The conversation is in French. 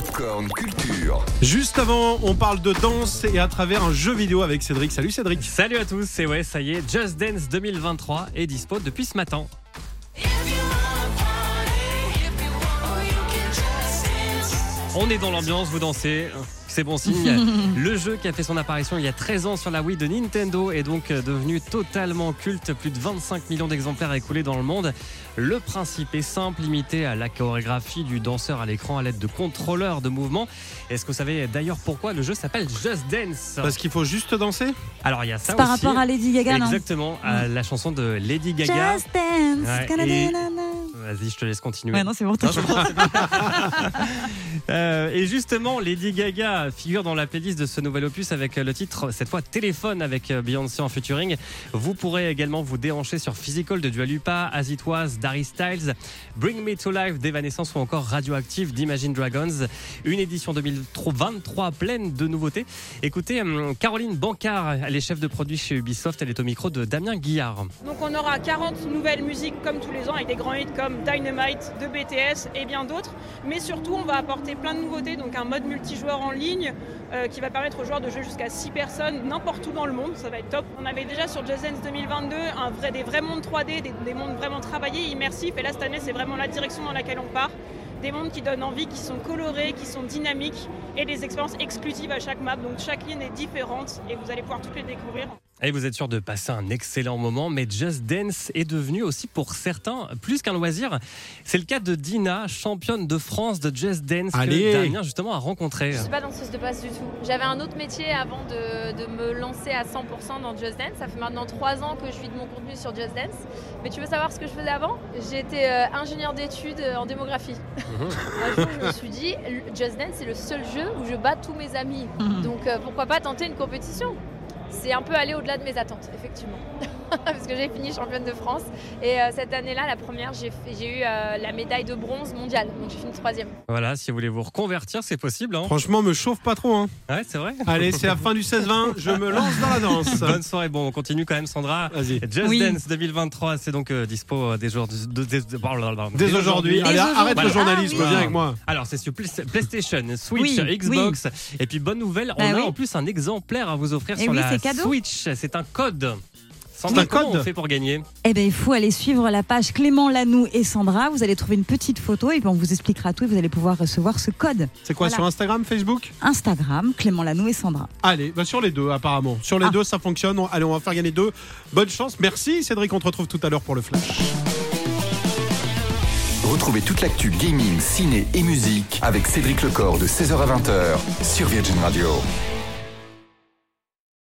Popcorn Culture. Juste avant, on parle de danse et à travers un jeu vidéo avec Cédric. Salut Cédric. Salut à tous, et ouais, ça y est, Just Dance 2023 est dispo depuis ce matin. On est dans l'ambiance, vous dansez, c'est bon signe. Le jeu qui a fait son apparition il y a 13 ans sur la Wii de Nintendo est donc devenu totalement culte. Plus de 25 millions d'exemplaires écoulés dans le monde. Le principe est simple, limité à la chorégraphie du danseur à l'écran à l'aide de contrôleurs de mouvement. Est-ce que vous savez d'ailleurs pourquoi le jeu s'appelle Just Dance? Parce qu'il faut juste danser? Alors il y a ça Par aussi. rapport à Lady Gaga, non? Exactement, à la chanson de Lady Gaga. Just Dance. Ouais. Vas-y, je te laisse continuer. Ouais, non, c'est bon. t'inquiète. Euh, et justement, Lady Gaga figure dans la playlist de ce nouvel opus avec le titre, cette fois Téléphone avec Beyoncé en featuring. Vous pourrez également vous déhancher sur Physical de Dua Lipa, As It Was, Darry Styles, Bring Me to Life d'Evanescence ou encore Radioactive d'Imagine Dragons. Une édition 2023 pleine de nouveautés. Écoutez, hum, Caroline Bancard, elle est chef de produit chez Ubisoft, elle est au micro de Damien Guillard. Donc on aura 40 nouvelles musiques comme tous les ans avec des grands hits comme Dynamite de BTS et bien d'autres. Mais surtout on va apporter plein de nouveautés, donc un mode multijoueur en ligne euh, qui va permettre aux joueurs de jouer jusqu'à 6 personnes n'importe où dans le monde, ça va être top. On avait déjà sur Just Dance 2022 un vrai, des vrais mondes 3D, des, des mondes vraiment travaillés, immersifs et là cette année c'est vraiment la direction dans laquelle on part. Des mondes qui donnent envie, qui sont colorés, qui sont dynamiques et des expériences exclusives à chaque map. Donc chaque ligne est différente et vous allez pouvoir toutes les découvrir. Et vous êtes sûr de passer un excellent moment, mais Just Dance est devenu aussi pour certains plus qu'un loisir. C'est le cas de Dina, championne de France de Just Dance, Allez. que Damien justement a rencontré. Je suis pas danseuse de base du tout. J'avais un autre métier avant de, de me lancer à 100% dans Just Dance. Ça fait maintenant 3 ans que je vis de mon contenu sur Just Dance. Mais tu veux savoir ce que je faisais avant? J'étais euh, ingénieur d'études en démographie. un jour, je me suis dit, Just Dance, c'est le seul jeu où je bats tous mes amis. Donc euh, pourquoi pas tenter une compétition? C'est un peu aller au-delà de mes attentes, effectivement. Parce que j'ai fini championne de France. Et euh, cette année-là, la première, j'ai eu euh, la médaille de bronze mondiale. Donc j'ai fini troisième. Voilà, si vous voulez vous reconvertir, c'est possible. Hein Franchement, me chauffe pas trop. Hein. ouais, c'est vrai. Allez, c'est la fin du 16-20. Je me lance dans la danse. Bonne soirée. Bon, on continue quand même, Sandra. Vas-y. Just Oui. Dance 2023, c'est donc euh, dispo euh, dès, jours- de- dès- de- blablabla. Dès aujourd'hui. Allez, arrête le journalisme, Ah oui. viens avec moi. Alors, c'est sur Play- PlayStation, Switch, Oui, Xbox. Et puis, bonne nouvelle, on Bah a oui. en plus un exemplaire à vous offrir Eh sur oui, la cadeau. Switch. C'est un code. Sandra, un comment code on fait pour gagner Eh bien, il faut aller suivre la page Clément Lanoux et Sandra. Vous allez trouver une petite photo et puis on vous expliquera tout et vous allez pouvoir recevoir ce code. C'est quoi Voilà. sur Instagram, Facebook Instagram, Clément Lanoux et Sandra. Allez, bah sur les deux apparemment. Sur les Ah. deux, ça fonctionne. On- Allez, on va faire gagner deux. Bonne chance. Merci Cédric. On te retrouve tout à l'heure pour le flash. Retrouvez toute l'actu gaming, ciné et musique avec Cédric Lecor de 16h à 20h sur Virgin Radio.